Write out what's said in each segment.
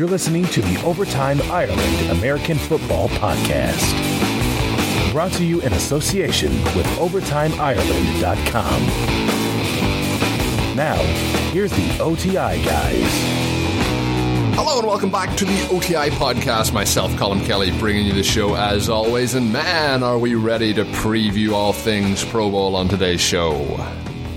You're listening to the Overtime Ireland American Football Podcast. Brought to you in association with OvertimeIreland.com. Now, here's the OTI guys. Hello and welcome back to the OTI podcast. Myself, Colin Kelly, bringing you the show as always. And man, are we ready to preview all things Pro Bowl on today's show?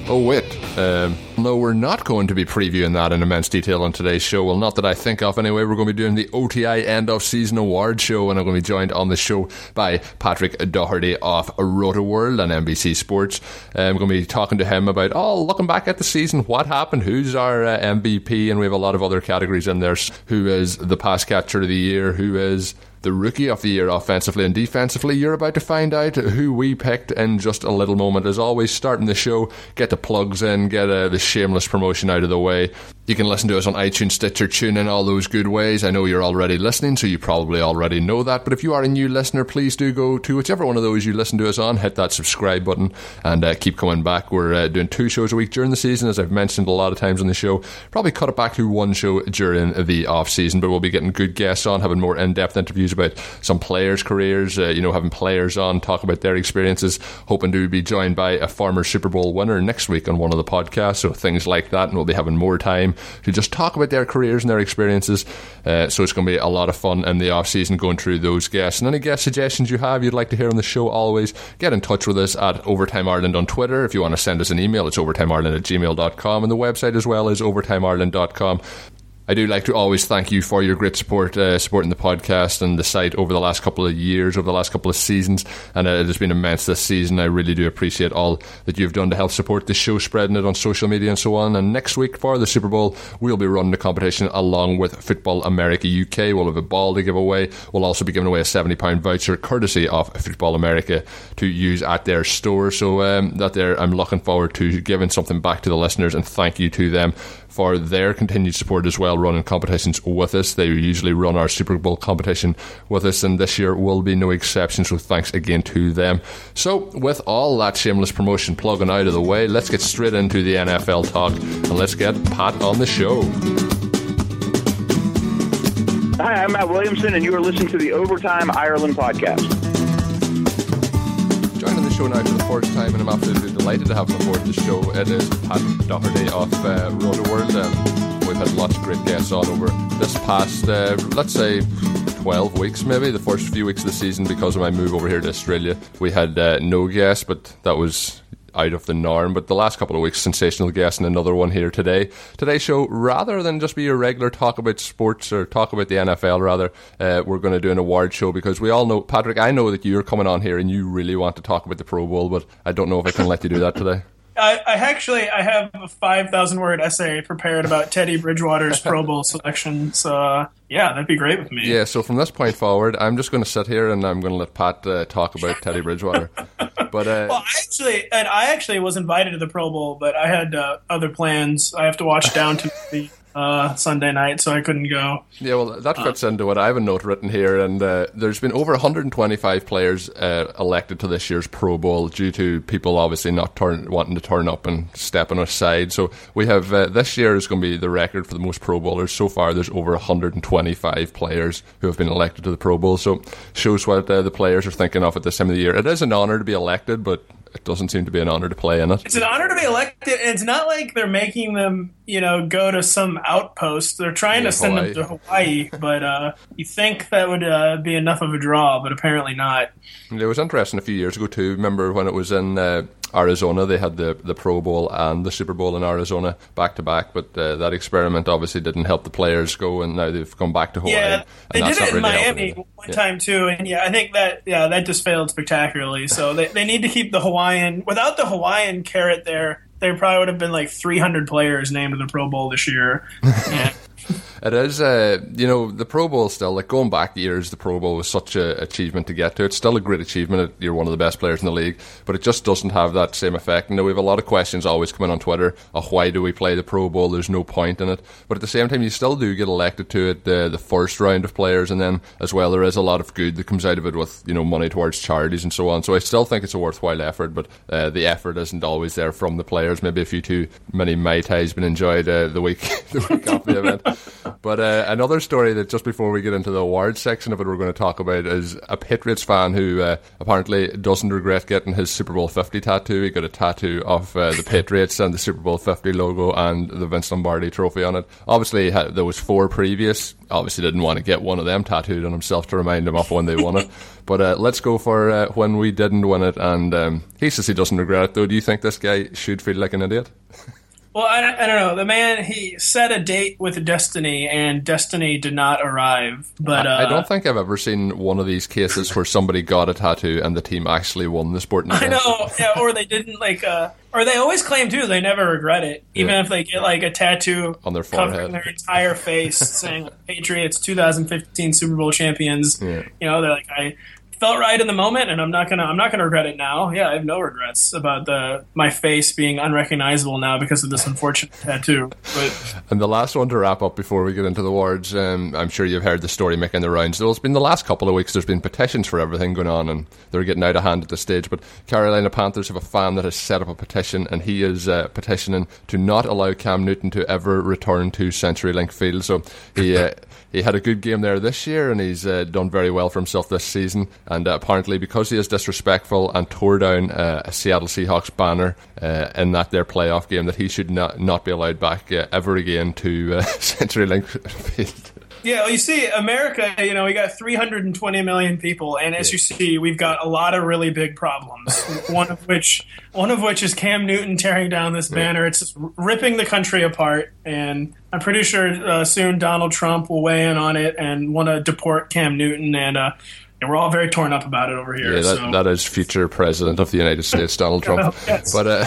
Oh, wait. Um, no, we're not going to be previewing that in immense detail on today's show. Well, not that I think of anyway. We're going to be doing the OTI end of season award show, and I'm going to be joined on the show by Patrick Doherty of Rotoworld and NBC Sports. Uh, I'm going to be talking to him about, oh, looking back at the season, what happened, who's our uh, MVP, and we have a lot of other categories in there. Who is the pass catcher of the year? Who is the rookie of the year offensively and defensively. You're about to find out who we picked in just a little moment. As always, starting the show, get the plugs in, get uh, the shameless promotion out of the way. You can listen to us on iTunes, Stitcher, TuneIn, all those good ways. I know you're already listening, so you probably already know that. But if you are a new listener, please do go to whichever one of those you listen to us on, hit that subscribe button, and uh, keep coming back. We're uh, doing two shows a week during the season, as I've mentioned a lot of times on the show. Probably cut it back to one show during the off season, but we'll be getting good guests on, having more in depth interviews about some players' careers. Uh, you know, having players on talk about their experiences. Hoping to be joined by a former Super Bowl winner next week on one of the podcasts. So things like that, and we'll be having more time to just talk about their careers and their experiences. Uh, so it's going to be a lot of fun in the off season going through those guests. And any guest suggestions you have you'd like to hear on the show, always get in touch with us at Overtime Ireland on Twitter. If you want to send us an email, it's overtimeireland at gmail.com and the website as well is overtimeireland.com. I do like to always thank you for your great support, uh, supporting the podcast and the site over the last couple of years, over the last couple of seasons, and uh, it has been immense this season. I really do appreciate all that you've done to help support the show, spreading it on social media and so on. And next week for the Super Bowl, we'll be running the competition along with Football America UK. We'll have a ball to give away. We'll also be giving away a seventy pound voucher courtesy of Football America to use at their store. So um, that there, I'm looking forward to giving something back to the listeners and thank you to them for their continued support as well, running competitions with us. They usually run our Super Bowl competition with us, and this year will be no exception. So thanks again to them. So, with all that shameless promotion plugging out of the way, let's get straight into the NFL talk and let's get Pat on the show. Hi, I'm Matt Williamson, and you are listening to the Overtime Ireland podcast. Show now for the first time, and I'm absolutely delighted to have him aboard the show. It is Pat Doherty of uh, Rotoworld. Um, we've had lots of great guests on over this past, uh, let's say, 12 weeks maybe, the first few weeks of the season because of my move over here to Australia. We had uh, no guests, but that was out of the norm. But the last couple of weeks, sensational guest and another one here today. Today's show, rather than just be a regular talk about sports or talk about the NFL, rather, uh, we're going to do an award show because we all know, Patrick, I know that you're coming on here and you really want to talk about the Pro Bowl, but I don't know if I can let you do that today. I, I, actually I have a five thousand word essay prepared about Teddy Bridgewater's Pro Bowl selection. So uh, yeah, that'd be great with me. Yeah. So from this point forward, I'm just going to sit here and I'm going to let Pat uh, talk about Teddy Bridgewater. But uh, well, I actually and I actually was invited to the Pro Bowl, but I had uh, other plans. I have to watch down to the uh, Sunday night, so I couldn't go. Yeah, well, that fits uh, into what I have a note written here, and uh, there's been over 125 players uh, elected to this year's Pro Bowl due to people obviously not turn, wanting to turn up and stepping aside. So we have uh, this year is going to be the record for the most Pro Bowlers so far. There's over 125 players who have been elected to the Pro Bowl, so shows what uh, the players are thinking of at this time of the year. It is an honour to be elected, but it doesn't seem to be an honor to play in it. It's an honor to be elected, and it's not like they're making them, you know, go to some outpost. They're trying yeah, to send Hawaii. them to Hawaii, but uh, you think that would uh, be enough of a draw, but apparently not. It was interesting a few years ago too. Remember when it was in uh, Arizona. They had the, the Pro Bowl and the Super Bowl in Arizona back to back, but uh, that experiment obviously didn't help the players go, and now they've come back to Hawaii. Yeah, they did it in really Miami one yeah. time too, and yeah, I think that yeah that just failed spectacularly. So they they need to keep the Hawaiian without the Hawaiian carrot there. There probably would have been like 300 players named to the Pro Bowl this year. Yeah. It is, uh, you know, the Pro Bowl still, like going back years, the Pro Bowl was such an achievement to get to. It's still a great achievement. You're one of the best players in the league, but it just doesn't have that same effect. And we have a lot of questions always coming on Twitter of why do we play the Pro Bowl? There's no point in it. But at the same time, you still do get elected to it, the, first round of players, and then as well, there is a lot of good that comes out of it with, you know, money towards charities and so on. So I still think it's a worthwhile effort, but uh, the effort isn't always there from the players. Maybe a few too many Mai Tais been enjoyed uh, the week the week of the event. But uh, another story that just before we get into the awards section of it, we're going to talk about is a Patriots fan who uh, apparently doesn't regret getting his Super Bowl 50 tattoo. He got a tattoo of uh, the Patriots and the Super Bowl 50 logo and the Vince Lombardi trophy on it. Obviously, there was four previous. Obviously, didn't want to get one of them tattooed on himself to remind him of when they won it. But uh, let's go for uh, when we didn't win it. And um, he says he doesn't regret it, though. Do you think this guy should feel like an idiot? Well, I, I, don't know. The man he set a date with Destiny, and Destiny did not arrive. But I, uh, I don't think I've ever seen one of these cases where somebody got a tattoo and the team actually won the sporting event. I know, yeah, or they didn't like, uh, or they always claim too they never regret it, even yeah. if they get like a tattoo on their forehead, covering their entire face, saying Patriots 2015 Super Bowl champions. Yeah. You know, they're like, I felt right in the moment, and I'm not gonna I'm not gonna regret it now. Yeah, I have no regrets about the my face being unrecognizable now because of this unfortunate tattoo. But and the last one to wrap up before we get into the awards, um, I'm sure you've heard the story making the rounds. Well, it's been the last couple of weeks. There's been petitions for everything going on, and they're getting out of hand at this stage. But Carolina Panthers have a fan that has set up a petition, and he is uh, petitioning to not allow Cam Newton to ever return to CenturyLink Field. So he. Uh, he had a good game there this year, and he's uh, done very well for himself this season. And uh, apparently, because he is disrespectful and tore down uh, a Seattle Seahawks banner uh, in that their playoff game, that he should not not be allowed back uh, ever again to uh, CenturyLink Field. Yeah, well, you see, America, you know, we got 320 million people, and as you see, we've got a lot of really big problems. one of which, one of which is Cam Newton tearing down this banner. It's ripping the country apart, and I'm pretty sure uh, soon Donald Trump will weigh in on it and want to deport Cam Newton, and uh, and we're all very torn up about it over here. Yeah, that, so. that is future president of the United States, Donald Trump. yes. But uh,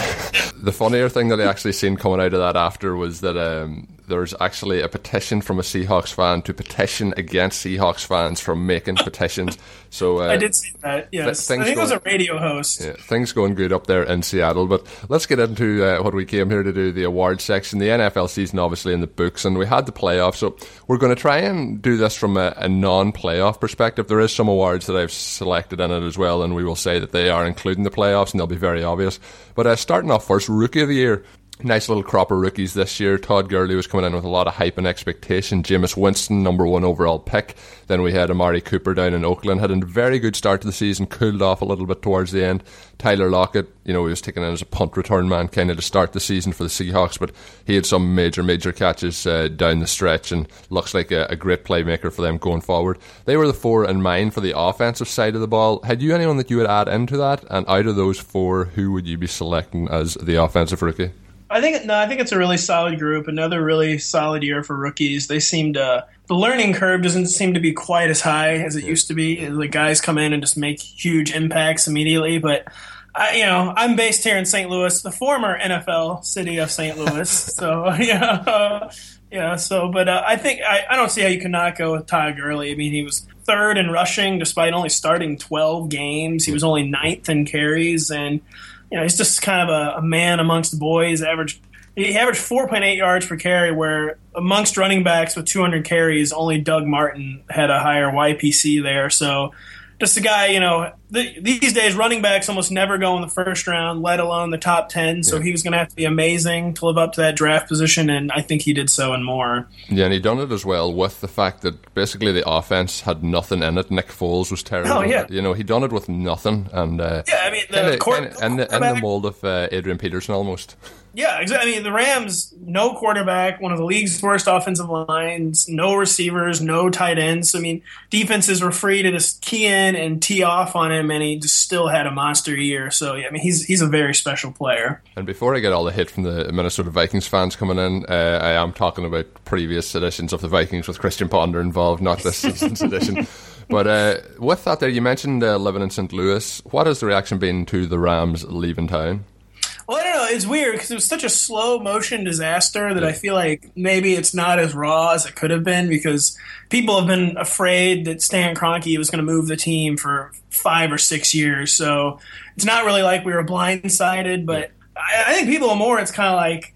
the funnier thing that I actually seen coming out of that after was that um, there's actually a petition from a Seahawks fan to petition against Seahawks fans from making petitions. So uh, I did see that. Yes, th- I think going, it was a radio host. Yeah, things going good up there in Seattle. But let's get into uh, what we came here to do: the awards section. The NFL season, obviously, in the books, and we had the playoffs. So we're going to try and do this from a, a non-playoff perspective. There is some awards that I've selected in it as well, and we will say that they are including the playoffs, and they'll be very obvious. But uh, starting off first, rookie of the year nice little crop of rookies this year. Todd Gurley was coming in with a lot of hype and expectation. Jameis Winston, number one overall pick. Then we had Amari Cooper down in Oakland. Had a very good start to the season, cooled off a little bit towards the end. Tyler Lockett, you know, he was taken in as a punt return man kind of to start the season for the Seahawks, but he had some major, major catches uh, down the stretch and looks like a, a great playmaker for them going forward. They were the four in mind for the offensive side of the ball. Had you anyone that you would add into that? And out of those four, who would you be selecting as the offensive rookie? I think no, I think it's a really solid group. Another really solid year for rookies. They seem to the learning curve doesn't seem to be quite as high as it used to be. The guys come in and just make huge impacts immediately. But I, you know, I'm based here in St. Louis, the former NFL city of St. Louis. so yeah, uh, yeah. So, but uh, I think I, I don't see how you cannot go with Todd Gurley. I mean, he was third in rushing despite only starting 12 games. He was only ninth in carries and you know, he's just kind of a, a man amongst boys. Average he averaged 4.8 yards per carry, where amongst running backs with 200 carries, only Doug Martin had a higher YPC there. So just a guy, you know, the, these days running backs almost never go in the first round, let alone the top 10. So yeah. he was going to have to be amazing to live up to that draft position, and I think he did so and more. Yeah, and he done it as well with the fact that basically the offense had nothing in it. Nick Foles was terrible. Oh, yeah. You know, he done it with nothing. and uh, Yeah, I mean, the kinda, court, kinda, in, the, the mold of uh, Adrian Peterson almost. Yeah, exactly. I mean, the Rams, no quarterback, one of the league's worst offensive lines, no receivers, no tight ends. I mean, defenses were free to just key in and tee off on him, and he just still had a monster year. So, yeah, I mean, he's he's a very special player. And before I get all the hit from the Minnesota Vikings fans coming in, uh, I am talking about previous editions of the Vikings with Christian Ponder involved, not this season's edition. But uh, with that, there you mentioned uh, living in St. Louis. What has the reaction been to the Rams leaving town? Well, I don't know. It's weird because it was such a slow motion disaster that I feel like maybe it's not as raw as it could have been because people have been afraid that Stan Kroenke was going to move the team for five or six years. So it's not really like we were blindsided, but I, I think people are more. It's kind of like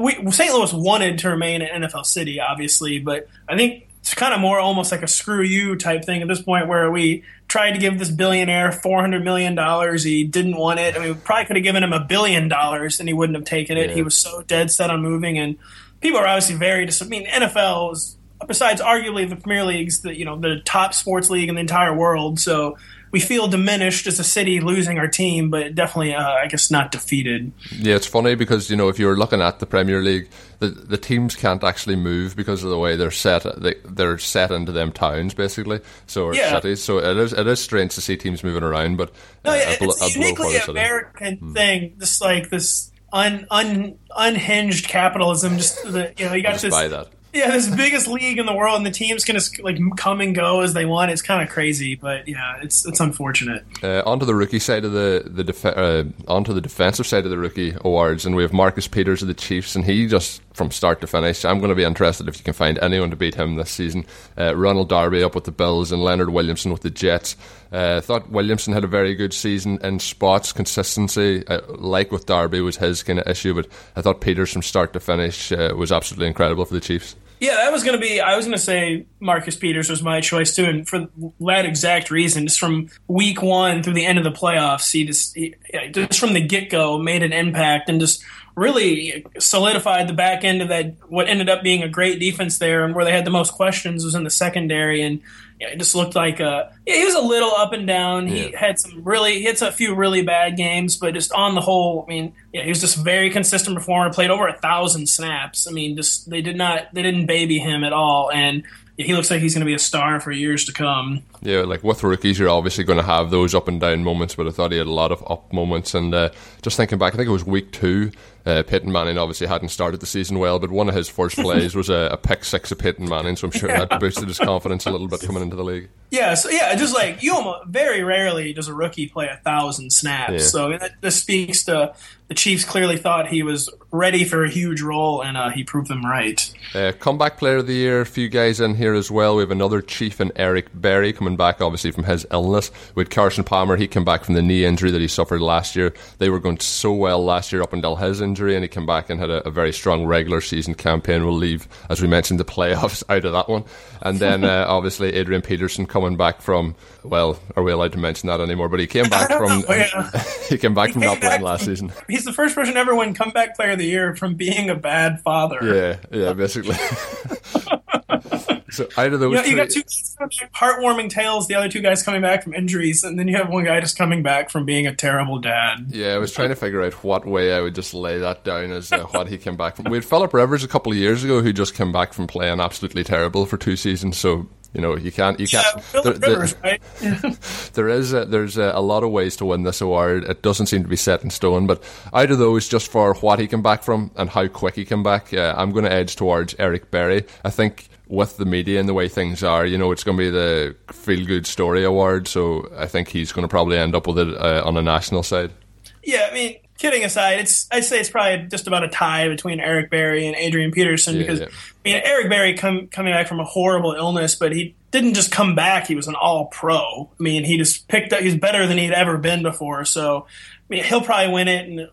we, St. Louis wanted to remain an NFL city, obviously, but I think kind of more almost like a screw you type thing at this point where we tried to give this billionaire $400 million. He didn't want it. I mean, we probably could have given him a billion dollars and he wouldn't have taken it. Yeah. He was so dead set on moving. And people are obviously very. Dis- I mean, NFL is besides arguably the Premier League's the you know the top sports league in the entire world. So we feel diminished as a city losing our team, but definitely, uh, I guess, not defeated. Yeah, it's funny because you know if you're looking at the Premier League, the the teams can't actually move because of the way they're set. They, they're set into them towns basically, so or yeah. cities. So it is it is strange to see teams moving around, but no, uh, it's a, a uniquely American hmm. thing. This like this un, un unhinged capitalism. Just the, you know, you got this. Yeah, this biggest league in the world, and the teams can just like come and go as they want. It's kind of crazy, but yeah, it's it's unfortunate. Uh, onto the rookie side of the the def- uh, onto the defensive side of the rookie awards, and we have Marcus Peters of the Chiefs, and he just from start to finish. I'm going to be interested if you can find anyone to beat him this season. Uh, Ronald Darby up with the Bills, and Leonard Williamson with the Jets. Uh, I thought Williamson had a very good season in spots consistency, uh, like with Darby was his kind of issue, but I thought Peters from start to finish uh, was absolutely incredible for the Chiefs. Yeah, that was going to be. I was going to say Marcus Peters was my choice too, and for that exact reason, just from week one through the end of the playoffs, he just he, just from the get go made an impact and just really solidified the back end of that. What ended up being a great defense there, and where they had the most questions was in the secondary, and yeah, it just looked like a. Yeah, he was a little up and down. He had some really, he had a few really bad games, but just on the whole, I mean, yeah, he was just very consistent performer. Played over a thousand snaps. I mean, just they did not, they didn't baby him at all, and he looks like he's going to be a star for years to come. Yeah, like with rookies, you're obviously going to have those up and down moments, but I thought he had a lot of up moments. And uh, just thinking back, I think it was week two. Uh, Peyton Manning obviously hadn't started the season well, but one of his first plays was a, a pick six of Peyton Manning, so I'm sure yeah. that boosted his confidence a little bit coming into the league. Yeah, so yeah, just like you almost very rarely does a rookie play a thousand snaps, yeah. so this speaks to the Chiefs clearly thought he was ready for a huge role, and uh, he proved them right. Uh, comeback player of the year, a few guys in here as well. We have another Chief and Eric Berry coming back, obviously from his illness. With Carson Palmer, he came back from the knee injury that he suffered last year. They were going so well last year up until his injury, and he came back and had a, a very strong regular season campaign. We'll leave, as we mentioned, the playoffs out of that one, and then uh, obviously Adrian Peterson coming back from. Well, are we allowed to mention that anymore? But he came back from. he came back he from not playing last season. He's he's the first person ever win comeback player of the year from being a bad father. Yeah, yeah, basically. So of those, you, know, you got two heartwarming tales. The other two guys coming back from injuries, and then you have one guy just coming back from being a terrible dad. Yeah, I was trying to figure out what way I would just lay that down as uh, what he came back from. We had Philip Rivers a couple of years ago who just came back from playing absolutely terrible for two seasons. So you know, you can't. You can't. Yeah, there, Rivers, right? there is. A, there's a, a, lot of ways to win this award. It doesn't seem to be set in stone. But out of those, just for what he came back from and how quick he came back, uh, I'm going to edge towards Eric Berry. I think with the media and the way things are, you know, it's going to be the feel good story award. So I think he's going to probably end up with it uh, on a national side. Yeah, I mean, kidding aside, it's I'd say it's probably just about a tie between Eric Berry and Adrian Peterson yeah, because yeah. I mean Eric Berry come, coming back from a horrible illness, but he didn't just come back; he was an All Pro. I mean, he just picked up. He's better than he'd ever been before. So I mean, he'll probably win it, and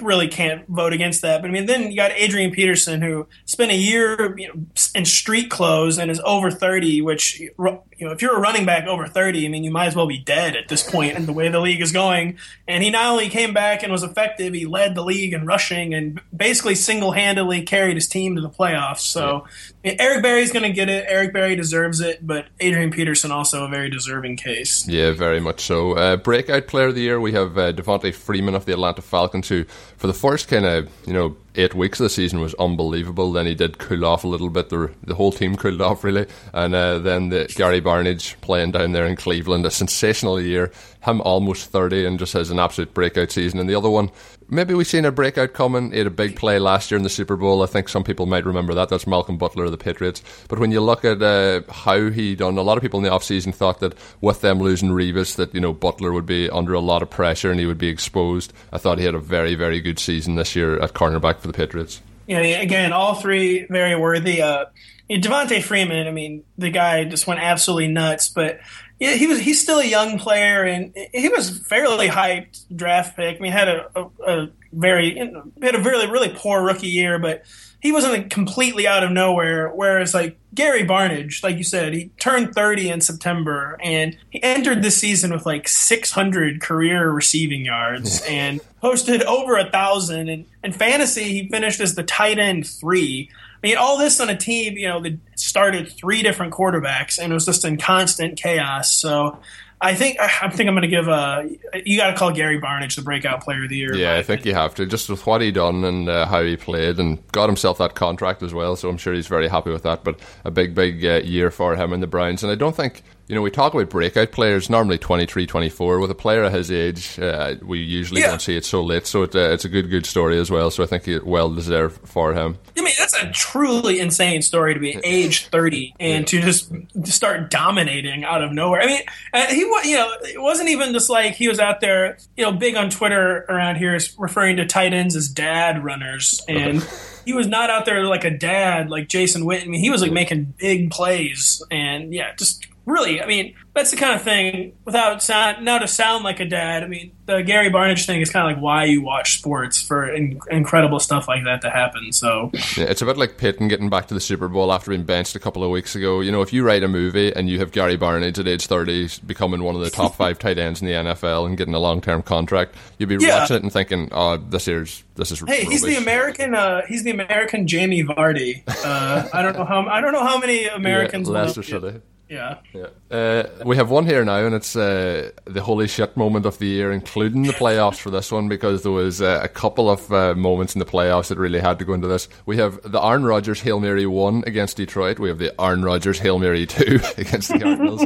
really can't vote against that. But I mean, then you got Adrian Peterson, who spent a year you know, in street clothes and is over 30, which, you know, if you're a running back over 30, I mean, you might as well be dead at this point in the way the league is going. And he not only came back and was effective, he led the league in rushing and basically single handedly carried his team to the playoffs. So yeah. Eric Berry's going to get it. Eric Berry deserves it, but Adrian Peterson also a very deserving case. Yeah, very much so. Uh, breakout player of the year, we have uh, Devonta Freeman of the Atlanta Falcons, who for the first kind of you know eight weeks of the season was unbelievable. Then he did cool off a little bit. The, the whole team cooled off really, and uh, then the Gary Barnidge playing down there in Cleveland, a sensational year. Him almost thirty and just has an absolute breakout season. And the other one, maybe we've seen a breakout coming. He had a big play last year in the Super Bowl. I think some people might remember that. That's Malcolm Butler of the Patriots. But when you look at uh, how he done, a lot of people in the offseason thought that with them losing Revis, that you know Butler would be under a lot of pressure and he would be exposed. I thought he had a very very good season this year at cornerback for the Patriots. Yeah, again, all three very worthy. Uh, Devonta Freeman, I mean, the guy just went absolutely nuts. But yeah, he was he's still a young player, and he was fairly hyped draft pick. I mean, had a, a, a very had a really really poor rookie year, but he wasn't completely out of nowhere. Whereas like Gary Barnidge, like you said, he turned 30 in September and he entered this season with like 600 career receiving yards and posted over a thousand. And in fantasy, he finished as the tight end three. I mean, all this on a team, you know, that started three different quarterbacks and it was just in constant chaos. So I think I think I'm going to give a. You got to call Gary Barnidge the breakout player of the year. Yeah, I think you have to just with what he done and uh, how he played and got himself that contract as well. So I'm sure he's very happy with that. But a big, big uh, year for him and the Browns. And I don't think you know, we talk about breakout players, normally 23, 24. With a player of his age, uh, we usually yeah. don't see it so late. So it, uh, it's a good, good story as well. So I think it well deserved for him. I mean, that's a truly insane story to be age 30 and yeah. to just start dominating out of nowhere. I mean, uh, he you know, it wasn't even just like he was out there, you know, big on Twitter around here referring to tight ends as dad runners. And. he was not out there like a dad like Jason Witten. I mean, he was like making big plays and yeah, just really, I mean, that's the kind of thing. Without sound, now to sound like a dad, I mean, the Gary Barnidge thing is kind of like why you watch sports for in, incredible stuff like that to happen. So yeah, it's a bit like Peyton getting back to the Super Bowl after being benched a couple of weeks ago. You know, if you write a movie and you have Gary Barnidge at age thirty becoming one of the top five tight ends in the NFL and getting a long term contract, you'd be yeah. watching it and thinking, "Oh, this is this is." Hey, rubbish. he's the American. Uh, he's the American Jamie Vardy. Uh, I don't know how. I don't know how many Americans. Yeah, Leicester City. Yeah. Yeah. Uh, we have one here now, and it's uh, the holy shit moment of the year, including the playoffs for this one, because there was uh, a couple of uh, moments in the playoffs that really had to go into this. We have the Aaron Rodgers Hail Mary 1 against Detroit. We have the Aaron Rodgers Hail Mary 2 against the Cardinals.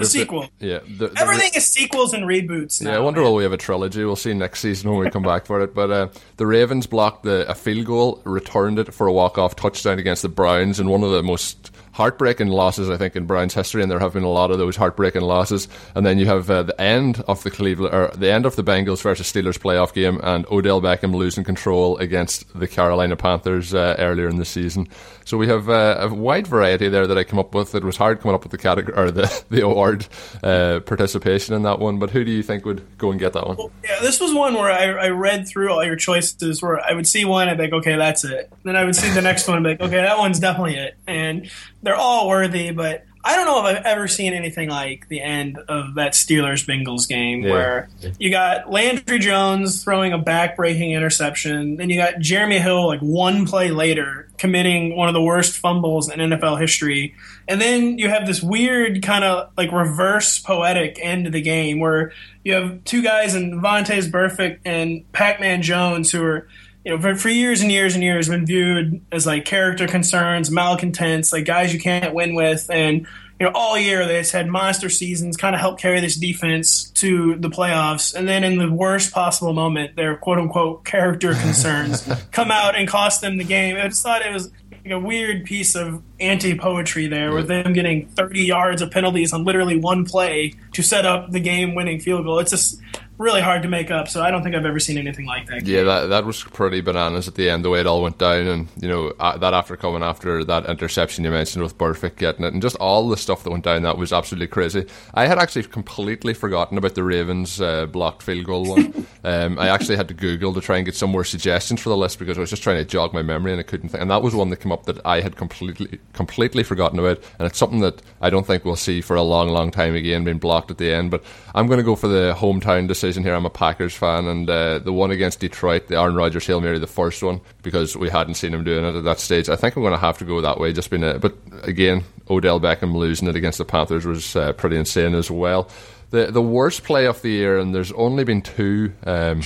The sequel. The, yeah. The, Everything is sequels and reboots now, Yeah, I wonder will we have a trilogy. We'll see next season when we come back for it. But uh, the Ravens blocked the, a field goal, returned it for a walk-off touchdown against the Browns, and one of the most heartbreaking losses, I think, in Browns history, and there have been a lot of those heartbreaking losses. And then you have uh, the end of the Cleveland, or the end of the Bengals versus Steelers playoff game, and Odell Beckham losing control against the Carolina Panthers uh, earlier in the season. So we have uh, a wide variety there that I come up with. It was hard coming up with the category or the the award uh, participation in that one. But who do you think would go and get that one? Well, yeah, this was one where I, I, read through all your choices. Where I would see one, I'd be like, okay, that's it. Then I would see the next one, and be like, okay, that one's definitely it. And they're all worthy, but I don't know if I've ever seen anything like the end of that Steelers Bengals game yeah. where you got Landry Jones throwing a back-breaking interception, then you got Jeremy Hill like one play later committing one of the worst fumbles in NFL history, and then you have this weird kind of like reverse poetic end of the game where you have two guys in Vontaze Burfict and Pac-Man Jones who are you know, for, for, years and years and years been viewed as like character concerns, malcontents, like guys you can't win with. And, you know, all year they just had monster seasons, kind of helped carry this defense to the playoffs. And then in the worst possible moment, their quote unquote character concerns come out and cost them the game. I just thought it was like a weird piece of anti poetry there with them getting 30 yards of penalties on literally one play to set up the game winning field goal. It's just really hard to make up. So I don't think I've ever seen anything like that. Yeah, that that was pretty bananas at the end, the way it all went down, and you know that after coming after that interception you mentioned with Burfict getting it, and just all the stuff that went down, that was absolutely crazy. I had actually completely forgotten about the Ravens uh, blocked field goal one. um, I actually had to Google to try and get some more suggestions for the list because I was just trying to jog my memory and I couldn't think. And that was one that came up that I had completely completely forgotten about, and it's something that I don't think we'll see for a long, long time again, being blocked at the end. But I'm going to go for the hometown decision here. I'm a Packers fan, and uh, the one against Detroit, the Aaron Rodgers Hail Mary, the first one, because we hadn't seen him doing it at that stage. I think I'm going to have to go that way. Just been, a, but again, Odell Beckham losing it against the Panthers was uh, pretty insane as well. The the worst play of the year, and there's only been two. Um,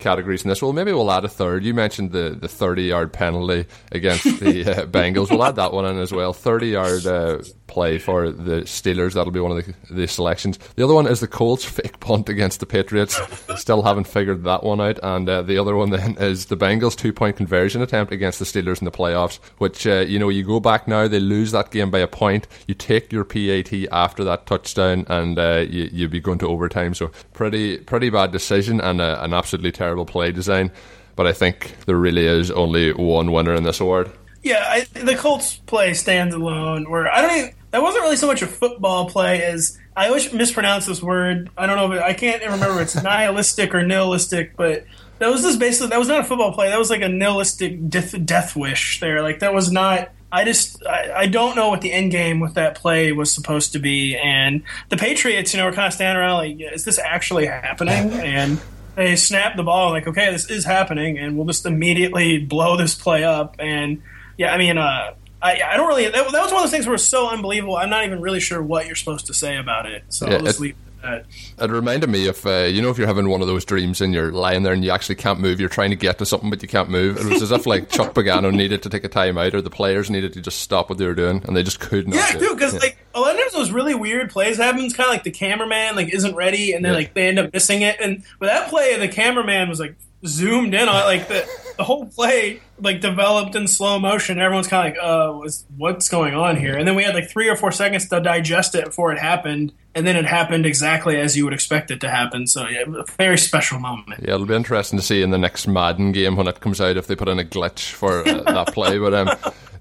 categories in this. Well, maybe we'll add a third. You mentioned the, the 30 yard penalty against the uh, Bengals. We'll add that one in as well. 30 yard uh, play for the Steelers. That'll be one of the, the selections. The other one is the Colts fake punt against the Patriots. Still haven't figured that one out. And uh, the other one then is the Bengals two point conversion attempt against the Steelers in the playoffs, which, uh, you know, you go back now, they lose that game by a point. You take your PAT after that touchdown and uh, you, you'd be going to overtime. So pretty, pretty bad decision and uh, an absolutely terrible play design. But I think there really is only one winner in this award. Yeah, I, the Colts play stands alone. Where I don't even that wasn't really so much a football play as I always mispronounce this word. I don't know if it, I can't remember if it's nihilistic or nihilistic, but that was just basically that was not a football play. That was like a nihilistic death, death wish there. Like that was not. I just I, I, don't know what the end game with that play was supposed to be, and the Patriots, you know, were kind of standing around like, is this actually happening? And they snap the ball like, okay, this is happening, and we'll just immediately blow this play up and yeah, I mean, uh, I, I don't really. That, that, was one of those things where it's so unbelievable. I'm not even really sure what you're supposed to say about it. So yeah, I'll just it, leave it It reminded me of uh, you know if you're having one of those dreams and you're lying there and you actually can't move, you're trying to get to something but you can't move. It was as if like Chuck Pagano needed to take a time out or the players needed to just stop what they were doing and they just could not. Yeah, dude, because yeah. like a lot of times those really weird plays happen. It's kind of like the cameraman like isn't ready and then yeah. like they end up missing it. And with that play, the cameraman was like zoomed in on it, like the the whole play like developed in slow motion. Everyone's kind of like, uh, what's, what's going on here? And then we had like three or four seconds to digest it before it happened, and then it happened exactly as you would expect it to happen. So yeah, a very special moment. Yeah, it'll be interesting to see in the next Madden game when it comes out if they put in a glitch for uh, that play. But um,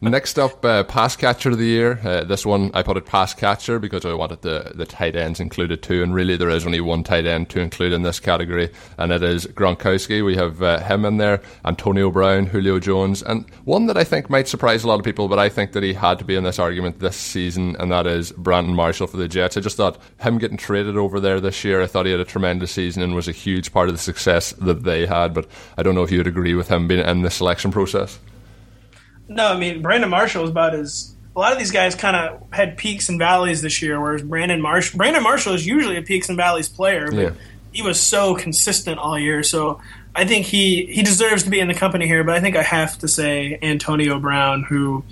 Next up, uh, pass catcher of the year. Uh, this one I put it pass catcher because I wanted the the tight ends included too, and really there is only one tight end to include in this category, and it is Gronkowski. We have uh, him in there, Antonio Brown, Julio Jones, and one that I think might surprise a lot of people, but I think that he had to be in this argument this season, and that is Brandon Marshall for the Jets. I just thought him getting traded over there this year. I thought he had a tremendous season and was a huge part of the success that they had. But I don't know if you would agree with him being in the selection process. No, I mean Brandon Marshall is about as a lot of these guys kind of had peaks and valleys this year, whereas Brandon Marshall Brandon Marshall is usually a peaks and valleys player, but yeah. he was so consistent all year. So I think he he deserves to be in the company here. But I think I have to say Antonio Brown, who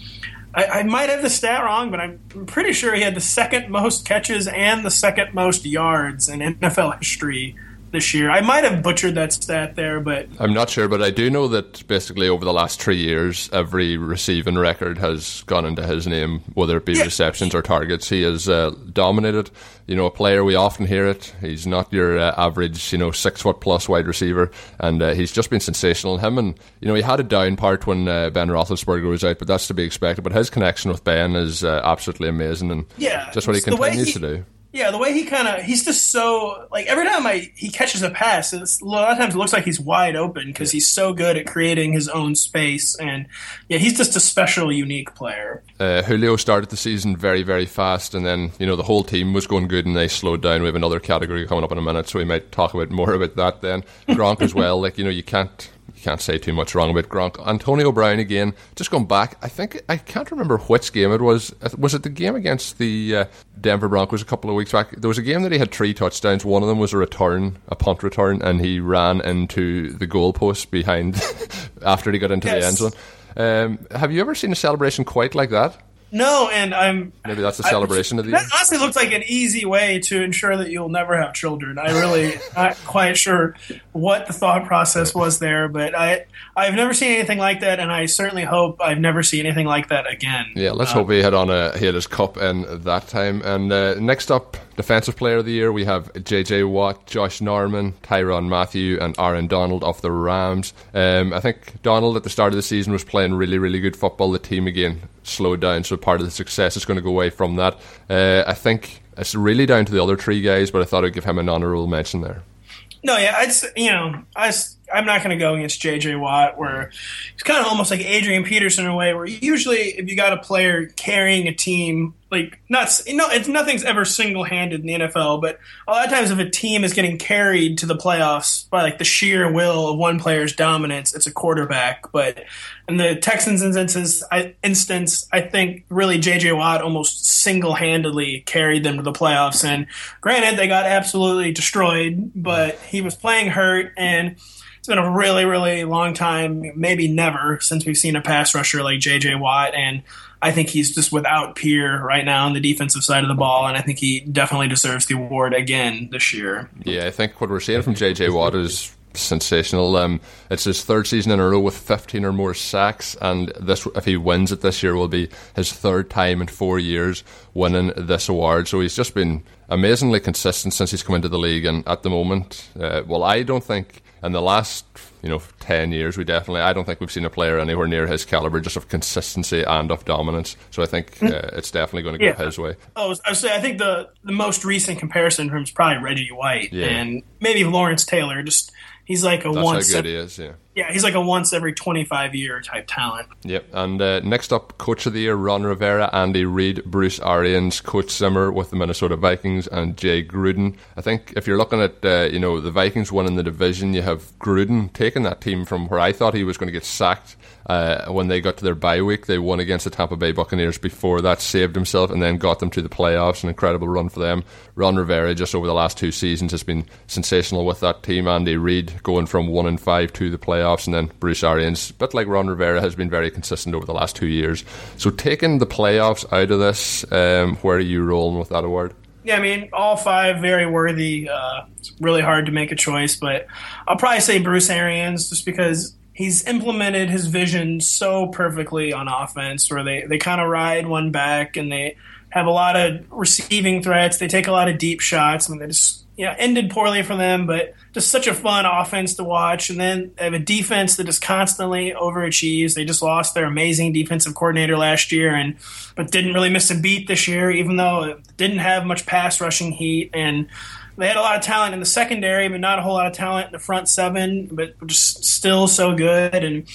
I, I might have the stat wrong, but I'm pretty sure he had the second most catches and the second most yards in NFL history this year. I might have butchered that stat there, but I'm not sure. But I do know that basically over the last three years, every receiving record has gone into his name, whether it be yeah. receptions or targets. He has uh, dominated. You know, a player we often hear it. He's not your uh, average, you know, six foot plus wide receiver, and uh, he's just been sensational. Him and you know, he had a down part when uh, Ben Roethlisberger was out, but that's to be expected. But his connection with Ben is uh, absolutely amazing, and yeah, just what he continues he, to do yeah, the way he kind of he's just so like every time I he catches a pass, a lot of times it looks like he's wide open because he's so good at creating his own space, and yeah, he's just a special, unique player. Uh, Julio started the season very, very fast, and then you know the whole team was going good, and they slowed down. We have another category coming up in a minute, so we might talk about more about that then. Gronk as well, like you know you can't can't say too much wrong about Gronk. Antonio Brown again, just going back. I think I can't remember which game it was. Was it the game against the uh, Denver Broncos a couple of weeks back? There was a game that he had three touchdowns. One of them was a return, a punt return, and he ran into the goalpost behind after he got into yes. the end zone. Um, have you ever seen a celebration quite like that? No, and I'm maybe that's a celebration I, of the. That honestly looks like an easy way to ensure that you'll never have children. I really not quite sure what the thought process was there, but I I've never seen anything like that, and I certainly hope I've never seen anything like that again. Yeah, let's uh, hope he had on a he had his cup in that time. And uh, next up, defensive player of the year, we have J.J. Watt, Josh Norman, Tyrann Mathieu, and Aaron Donald of the Rams. Um, I think Donald at the start of the season was playing really really good football. The team again slowed down, so part of the success is going to go away from that. Uh, I think it's really down to the other three guys, but I thought I'd give him an honourable mention there. No, yeah, I'd you know I I'm not going to go against J.J. Watt, where he's kind of almost like Adrian Peterson in a way, where usually if you got a player carrying a team, like not know, it's nothing's ever single handed in the NFL, but a lot of times if a team is getting carried to the playoffs by like the sheer will of one player's dominance, it's a quarterback. But in the Texans instances, I, instance, I think really J.J. Watt almost single handedly carried them to the playoffs. And granted, they got absolutely destroyed, but he was playing hurt and it's been a really, really long time, maybe never, since we've seen a pass rusher like J.J. Watt, and I think he's just without peer right now on the defensive side of the ball, and I think he definitely deserves the award again this year. Yeah, I think what we're seeing from J.J. Watt is sensational. Um, it's his third season in a row with 15 or more sacks, and this, if he wins it this year, will be his third time in four years winning this award. So he's just been amazingly consistent since he's come into the league, and at the moment, uh, well, I don't think in the last you know 10 years we definitely i don't think we've seen a player anywhere near his caliber just of consistency and of dominance so i think mm. uh, it's definitely going to go yeah. his way oh i would say i think the the most recent comparison from him is probably reggie white yeah. and maybe lawrence taylor just he's like a That's one how good he is yeah yeah, he's like a once every 25 year type talent. Yep. And uh, next up, Coach of the Year, Ron Rivera, Andy Reid, Bruce Arians, Coach Zimmer with the Minnesota Vikings, and Jay Gruden. I think if you're looking at, uh, you know, the Vikings winning the division, you have Gruden taking that team from where I thought he was going to get sacked uh, when they got to their bye week, they won against the Tampa Bay Buccaneers before that, saved himself, and then got them to the playoffs. An incredible run for them. Ron Rivera, just over the last two seasons, has been sensational with that team. Andy Reid going from one and five to the playoffs, and then Bruce Arians, but like Ron Rivera, has been very consistent over the last two years. So taking the playoffs out of this, um, where are you rolling with that award? Yeah, I mean, all five very worthy. Uh, it's really hard to make a choice, but I'll probably say Bruce Arians just because he's implemented his vision so perfectly on offense where they, they kind of ride one back and they have a lot of receiving threats. They take a lot of deep shots. I mean, they just you know, ended poorly for them, but just such a fun offense to watch. And then they have a defense that just constantly overachieves. They just lost their amazing defensive coordinator last year, and but didn't really miss a beat this year, even though it didn't have much pass rushing heat. And they had a lot of talent in the secondary, but not a whole lot of talent in the front seven, but just still so good. And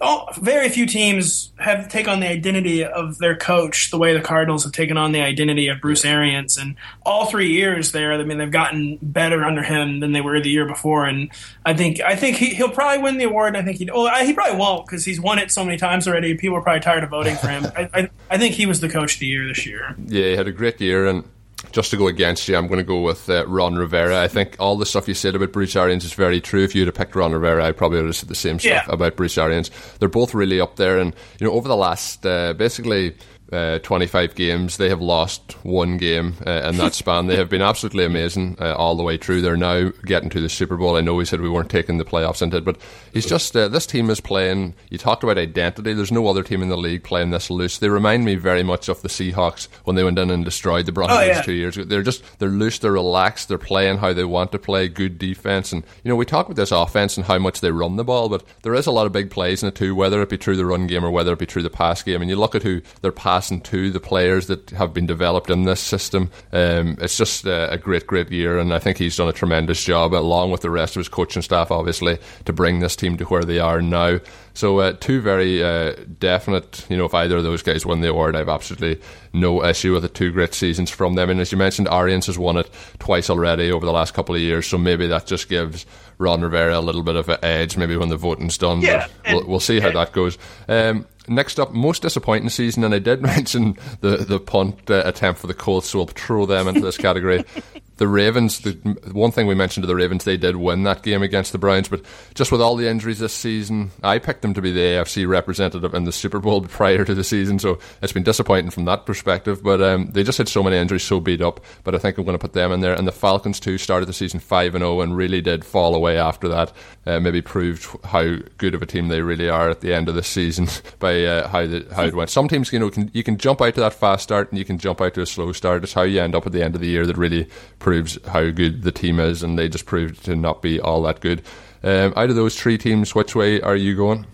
all, very few teams have taken on the identity of their coach the way the Cardinals have taken on the identity of Bruce Arians. And all three years there, I mean, they've gotten better under him than they were the year before. And I think I think he, will probably win the award. I think he well, he probably won't because he's won it so many times already. People are probably tired of voting for him. I, I, I think he was the coach of the year this year. Yeah, he had a great year and just to go against you, I'm going to go with uh, Ron Rivera. I think all the stuff you said about Bruce Arians is very true. If you'd have picked Ron Rivera, I probably would have said the same stuff yeah. about Bruce Arians. They're both really up there, and you know, over the last uh, basically uh, 25 games. They have lost one game uh, in that span. They have been absolutely amazing uh, all the way through. They're now getting to the Super Bowl. I know we said we weren't taking the playoffs into it, but he's just uh, this team is playing. You talked about identity. There's no other team in the league playing this loose. They remind me very much of the Seahawks when they went in and destroyed the Broncos oh, yeah. two years ago. They're just they're loose. They're relaxed. They're playing how they want to play. Good defense, and you know we talk about this offense and how much they run the ball, but there is a lot of big plays in it too. Whether it be through the run game or whether it be through the pass game, and you look at who they're passing to, the players that have been developed in this system. Um, it's just a, a, great, great year, and I think he's done a tremendous job, along with the rest of his coaching staff, obviously, to bring this team to where they are now. So, uh, two very uh, definite, you know, if either of those guys win the award, I have absolutely no issue with the Two great seasons from them. And as you mentioned, Arians has won it twice already over the last couple of years, so maybe that just gives Ron Rivera a little bit of an edge, maybe when the voting's done. Yeah, we'll, we'll, see how that goes. Um, next up, most disappointing season, and I did mention the the punt uh, attempt for the Colts, so we'll throw them into this category the Ravens, the one thing we mentioned to the Ravens, they did win that game against the Browns, but just with all the injuries this season, I picked them to be the AFC representative in the Super Bowl prior to the season, so it's been disappointing from that perspective. But um, they just had so many injuries, so beat up. But I think I'm going to put them in there. And the Falcons too started the season five and zero, oh and really did fall away after that. Uh, maybe proved how good of a team they really are at the end of the season by uh, how the, how it went. Some teams, you know, can, you can jump out to that fast start and you can jump out to a slow start. It's how you end up at the end of the year that really proves how good the team is, and they just proved to not be all that good. Um, out of those three teams, which way are you going?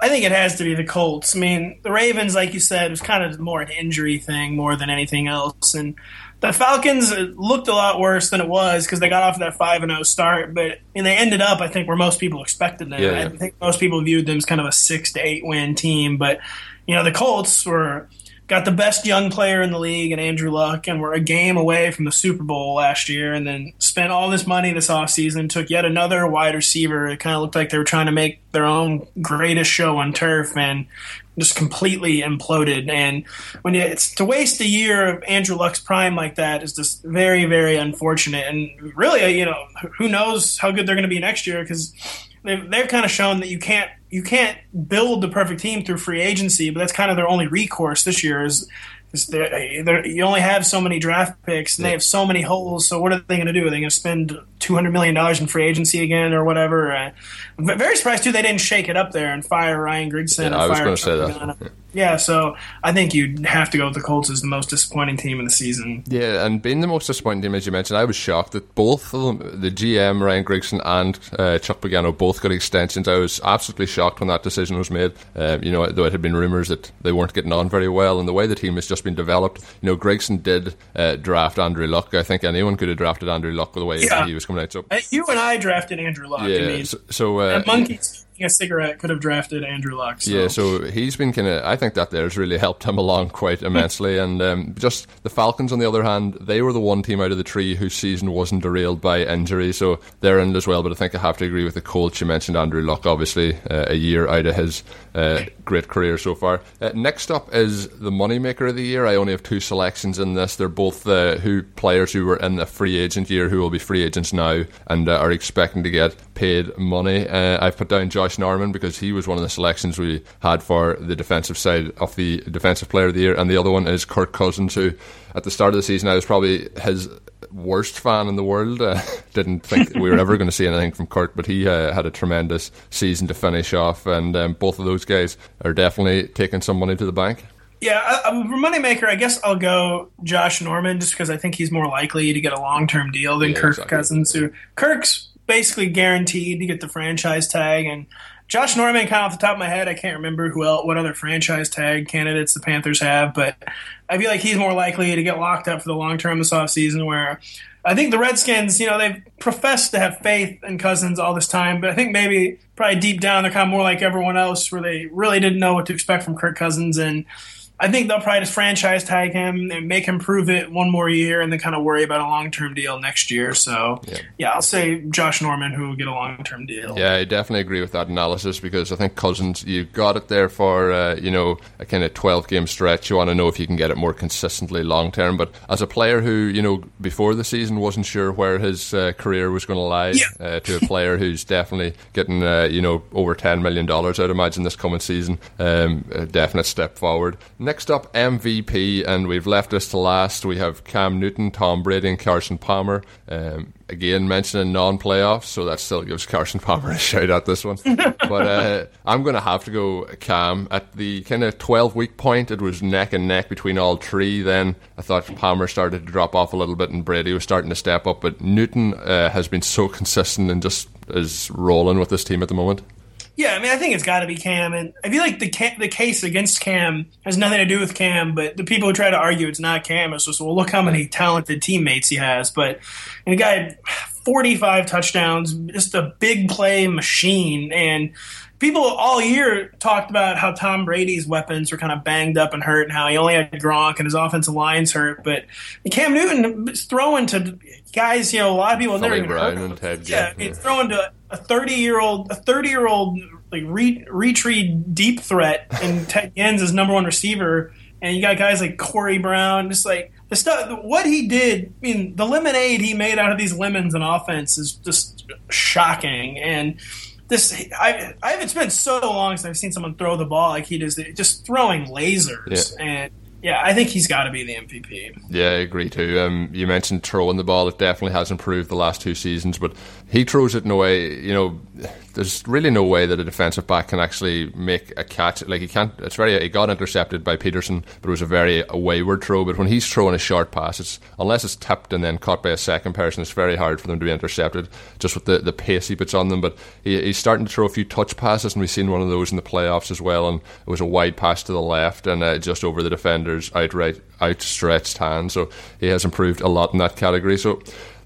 I think it has to be the Colts. I mean, the Ravens, like you said, was kind of more an injury thing more than anything else, and the Falcons looked a lot worse than it was because they got off that five and zero start, but and they ended up, I think, where most people expected them. Yeah, yeah. I think most people viewed them as kind of a six to eight win team, but you know the Colts were got the best young player in the league and Andrew Luck, and were a game away from the Super Bowl last year, and then spent all this money this offseason, took yet another wide receiver. It kind of looked like they were trying to make their own greatest show on turf, and just completely imploded. And when you, it's to waste a year of Andrew Luck's prime like that is just very, very unfortunate. And really, you know, who knows how good they're going to be next year because they've, they've kind of shown that you can't you can't build the perfect team through free agency, but that's kind of their only recourse this year. Is, is they're, they're, you only have so many draft picks, and they have so many holes. So what are they going to do? Are they going to spend two hundred million dollars in free agency again, or whatever? Uh, very surprised too they didn't shake it up there and fire Ryan Grigson. Yeah, I was going to say that. Yeah, so I think you'd have to go with the Colts as the most disappointing team in the season. Yeah, and being the most disappointing team, as you mentioned, I was shocked that both of them, the GM, Ryan Grigson, and uh, Chuck Pagano, both got extensions. I was absolutely shocked when that decision was made. Uh, you know, though it had been rumours that they weren't getting on very well, and the way the team has just been developed. You know, Grigson did uh, draft Andrew Luck. I think anyone could have drafted Andrew Luck with the way yeah. he was coming out. So you and I drafted Andrew Luck. Yeah, I mean, so, so uh, monkeys a cigarette could have drafted Andrew Luck. So. Yeah, so he's been kind of. I think that there's really helped him along quite immensely. and um, just the Falcons, on the other hand, they were the one team out of the tree whose season wasn't derailed by injury, so they're in as well. But I think I have to agree with the Colts. You mentioned Andrew Luck, obviously, uh, a year out of his uh, great career so far. Uh, next up is the moneymaker of the year. I only have two selections in this. They're both uh, who players who were in the free agent year who will be free agents now and uh, are expecting to get paid money. Uh, I've put down Josh Norman because he was one of the selections we had for the defensive side of the defensive player of the year, and the other one is Kirk Cousins, who at the start of the season I was probably his worst fan in the world. Uh, didn't think we were ever going to see anything from Kirk, but he uh, had a tremendous season to finish off, and um, both of those guys are definitely taking some money to the bank. Yeah, I, I, for moneymaker, I guess I'll go Josh Norman just because I think he's more likely to get a long term deal than yeah, Kirk exactly. Cousins. Who Kirk's basically guaranteed to get the franchise tag, and Josh Norman, kind of off the top of my head, I can't remember who else, what other franchise tag candidates the Panthers have, but I feel like he's more likely to get locked up for the long term this offseason. Where I think the Redskins, you know, they've professed to have faith in Cousins all this time, but I think maybe probably deep down they're kind of more like everyone else, where they really didn't know what to expect from Kirk Cousins and I think they'll probably just franchise tag him and make him prove it one more year, and then kind of worry about a long term deal next year. So yeah. yeah. I'll say Josh Norman, who will get a long term deal. Yeah, I definitely agree with that analysis because I think Cousins, you got it there for uh, you know a kind of twelve game stretch. You want to know if you can get it more consistently long term. But as a player who you know before the season wasn't sure where his uh, career was going to lie, yeah. uh, to a player who's definitely getting uh, you know over ten million dollars, I'd imagine this coming season, um, a definite step forward. Next up, MVP, and we've left this to last. We have Cam Newton, Tom Brady, and Carson Palmer. Um, again, mentioning non playoffs, so that still gives Carson Palmer a shout out this one. but uh, I'm going to have to go Cam. At the kind of 12 week point, it was neck and neck between all three. Then I thought Palmer started to drop off a little bit, and Brady was starting to step up. But Newton uh, has been so consistent and just is rolling with this team at the moment. Yeah, I mean, I think it's got to be Cam, and I feel like the the case against Cam has nothing to do with Cam, but the people who try to argue it's not Cam, it's just well, look how many talented teammates he has. But the guy had 45 touchdowns, just a big play machine, and people all year talked about how Tom Brady's weapons were kind of banged up and hurt, and how he only had Gronk and his offensive line's hurt. But Cam Newton is throwing to guys, you know, a lot of people never even heard of. Yeah, yeah, he's throwing to a thirty year old, a thirty year old like re- retreat deep threat, and Ted Ginn's is number one receiver, and you got guys like Corey Brown, just like the stuff. What he did, I mean, the lemonade he made out of these lemons in offense is just shocking, and this I, I it's been so long since I've seen someone throw the ball like he does, just throwing lasers yeah. and. Yeah, I think he's got to be the MVP. Yeah, I agree too. Um, you mentioned throwing the ball; it definitely has improved the last two seasons. But he throws it in a way, you know, there's really no way that a defensive back can actually make a catch. Like he can't. It's very. He got intercepted by Peterson, but it was a very a wayward throw. But when he's throwing a short pass, it's unless it's tipped and then caught by a second person, it's very hard for them to be intercepted. Just with the, the pace he puts on them. But he, he's starting to throw a few touch passes, and we've seen one of those in the playoffs as well. And it was a wide pass to the left and uh, just over the defender's outright outstretched hand. So he has improved a lot in that category. So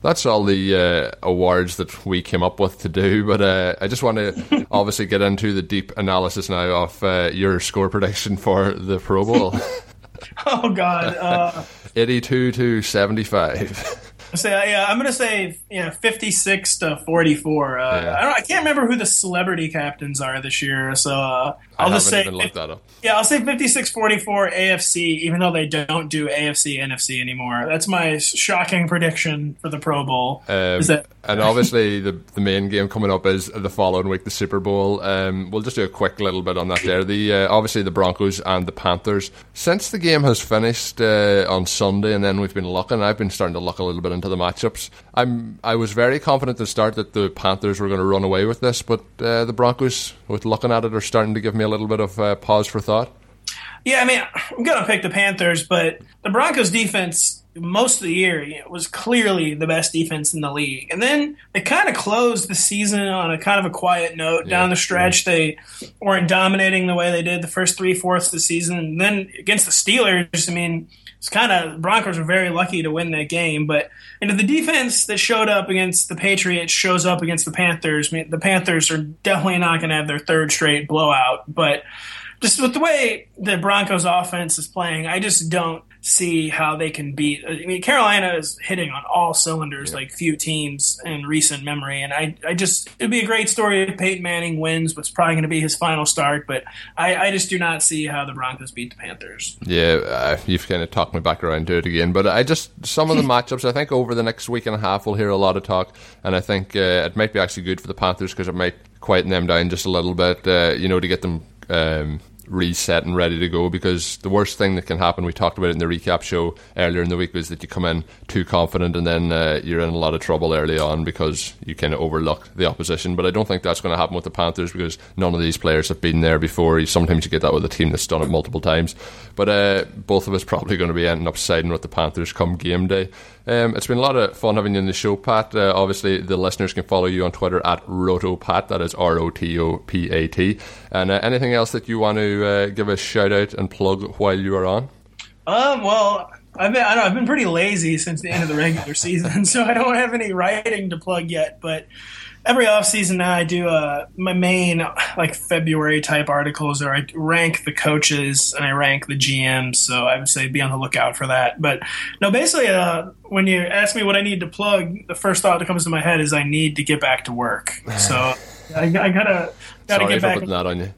that's all the uh, awards that we came up with to do. But uh, I just want to obviously get into the deep analysis now of uh, your score prediction for the Pro Bowl. oh God, uh, eighty-two to seventy-five. Say yeah, I'm gonna say yeah, 56 to 44. Uh, yeah. I don't, I can't remember who the celebrity captains are this year, so uh, I'll just say Yeah, I'll say 56-44 AFC, even though they don't do AFC NFC anymore. That's my shocking prediction for the Pro Bowl. Um, that- and obviously, the the main game coming up is the following week, the Super Bowl. Um, we'll just do a quick little bit on that there. The uh, obviously the Broncos and the Panthers. Since the game has finished uh, on Sunday, and then we've been looking, I've been starting to look a little bit into the matchups. I'm I was very confident to start that the Panthers were going to run away with this, but uh, the Broncos, with looking at it, are starting to give me a little bit of uh, pause for thought. Yeah, I mean, I'm going to pick the Panthers, but the Broncos defense most of the year you know, was clearly the best defense in the league. And then they kind of closed the season on a kind of a quiet note. Yeah, Down the stretch, yeah. they weren't dominating the way they did the first three fourths of the season. And then against the Steelers, I mean, it's kind of Broncos were very lucky to win that game. But you know, the defense that showed up against the Patriots shows up against the Panthers. I mean, the Panthers are definitely not going to have their third straight blowout, but just with the way the Broncos offense is playing, I just don't see how they can beat. I mean, Carolina is hitting on all cylinders yeah. like few teams in recent memory, and I, I just it'd be a great story if Peyton Manning wins, but it's probably going to be his final start. But I, I just do not see how the Broncos beat the Panthers. Yeah, uh, you've kind of talked me back around to it again, but I just some of the matchups. I think over the next week and a half we'll hear a lot of talk, and I think uh, it might be actually good for the Panthers because it might quieten them down just a little bit. Uh, you know, to get them. Um, reset and ready to go because the worst thing that can happen, we talked about it in the recap show earlier in the week, was that you come in too confident and then uh, you're in a lot of trouble early on because you kind of overlook the opposition. But I don't think that's going to happen with the Panthers because none of these players have been there before. Sometimes you get that with a team that's done it multiple times. But uh, both of us probably going to be ending up siding with the Panthers come game day. Um, it's been a lot of fun having you in the show, Pat. Uh, obviously, the listeners can follow you on Twitter at RotoPat. That is R O T O P A T. And uh, anything else that you want to uh, give a shout out and plug while you are on? Um, well, I've been I have been pretty lazy since the end of the regular season, so I don't have any writing to plug yet. But every off season now I do uh, my main like February type articles or I rank the coaches and I rank the GMs. So I would say be on the lookout for that. But no, basically, uh, when you ask me what I need to plug, the first thought that comes to my head is I need to get back to work. So I, I gotta gotta Sorry get back. For putting that on you.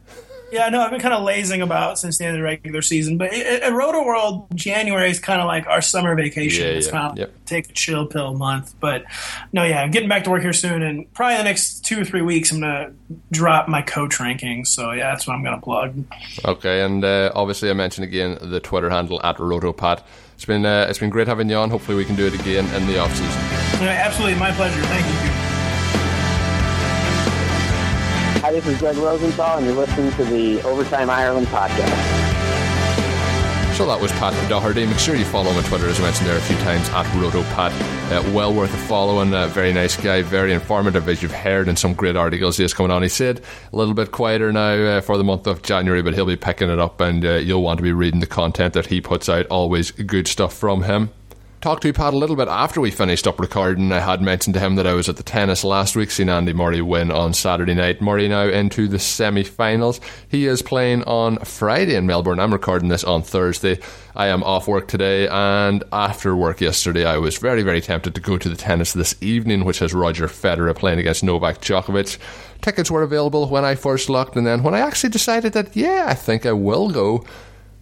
Yeah, no, I've been kind of lazing about since the end of the regular season. But at Rotoworld, January is kind of like our summer vacation. Yeah, it's yeah, kind of yep. take a chill pill month. But no, yeah, I'm getting back to work here soon, and probably the next two or three weeks, I'm gonna drop my coach rankings. So yeah, that's what I'm gonna plug. Okay, and uh, obviously I mentioned again the Twitter handle at RotoPat. It's been uh, it's been great having you on. Hopefully we can do it again in the off season. Yeah, absolutely, my pleasure. Thank you. Hi, this is Greg Rosenthal, and you're listening to the Overtime Ireland podcast. So that was Pat Daugherty. Make sure you follow him on Twitter, as I mentioned there a few times, at RotoPat. Uh, well worth a follow and very nice guy, very informative, as you've heard in some great articles he has coming on. He said a little bit quieter now uh, for the month of January, but he'll be picking it up and uh, you'll want to be reading the content that he puts out. Always good stuff from him talked to Pat a little bit after we finished up recording. I had mentioned to him that I was at the tennis last week, seen Andy Murray win on Saturday night. Murray now into the semi finals. He is playing on Friday in Melbourne. I'm recording this on Thursday. I am off work today, and after work yesterday, I was very, very tempted to go to the tennis this evening, which has Roger Federer playing against Novak Djokovic. Tickets were available when I first looked, and then when I actually decided that, yeah, I think I will go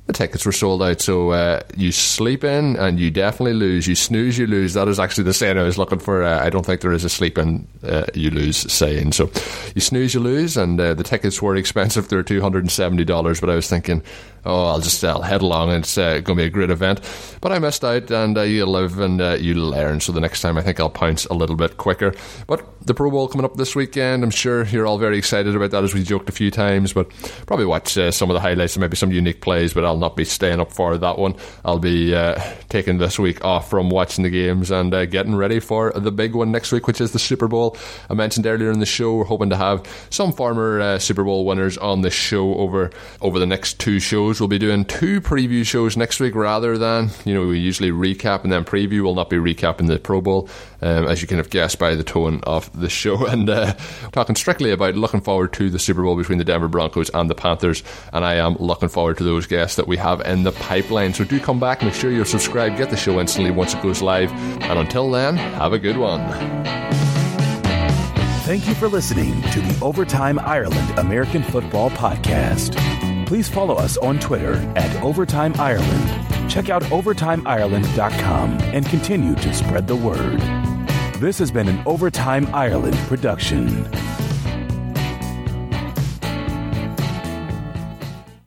the tickets were sold out. So uh, you sleep in and you definitely lose. You snooze, you lose. That is actually the saying I was looking for. Uh, I don't think there is a sleep in, uh, you lose saying. So you snooze, you lose. And uh, the tickets were expensive. They were $270. But I was thinking, oh, I'll just I'll head along and it's uh, going to be a great event. But I missed out, and uh, you live and uh, you learn. So the next time, I think I'll pounce a little bit quicker. But the Pro Bowl coming up this weekend, I'm sure you're all very excited about that, as we joked a few times. But probably watch uh, some of the highlights and maybe some unique plays. But I'll not be staying up for that one. I'll be uh, taking this week off from watching the games and uh, getting ready for the big one next week, which is the Super Bowl. I mentioned earlier in the show we're hoping to have some former Super Bowl winners on the show over over the next two shows shows. We'll be doing two preview shows next week rather than, you know, we usually recap and then preview. We'll not be recapping the Pro Bowl, um, as you can have guessed by the tone of the show. And uh, talking strictly about looking forward to the Super Bowl between the Denver Broncos and the Panthers. And I am looking forward to those guests that we have in the pipeline. So do come back, make sure you're subscribed, get the show instantly once it goes live. And until then, have a good one. Thank you for listening to the Overtime Ireland American Football Podcast please follow us on Twitter at Overtime Ireland. Check out OvertimeIreland.com and continue to spread the word. This has been an Overtime Ireland production.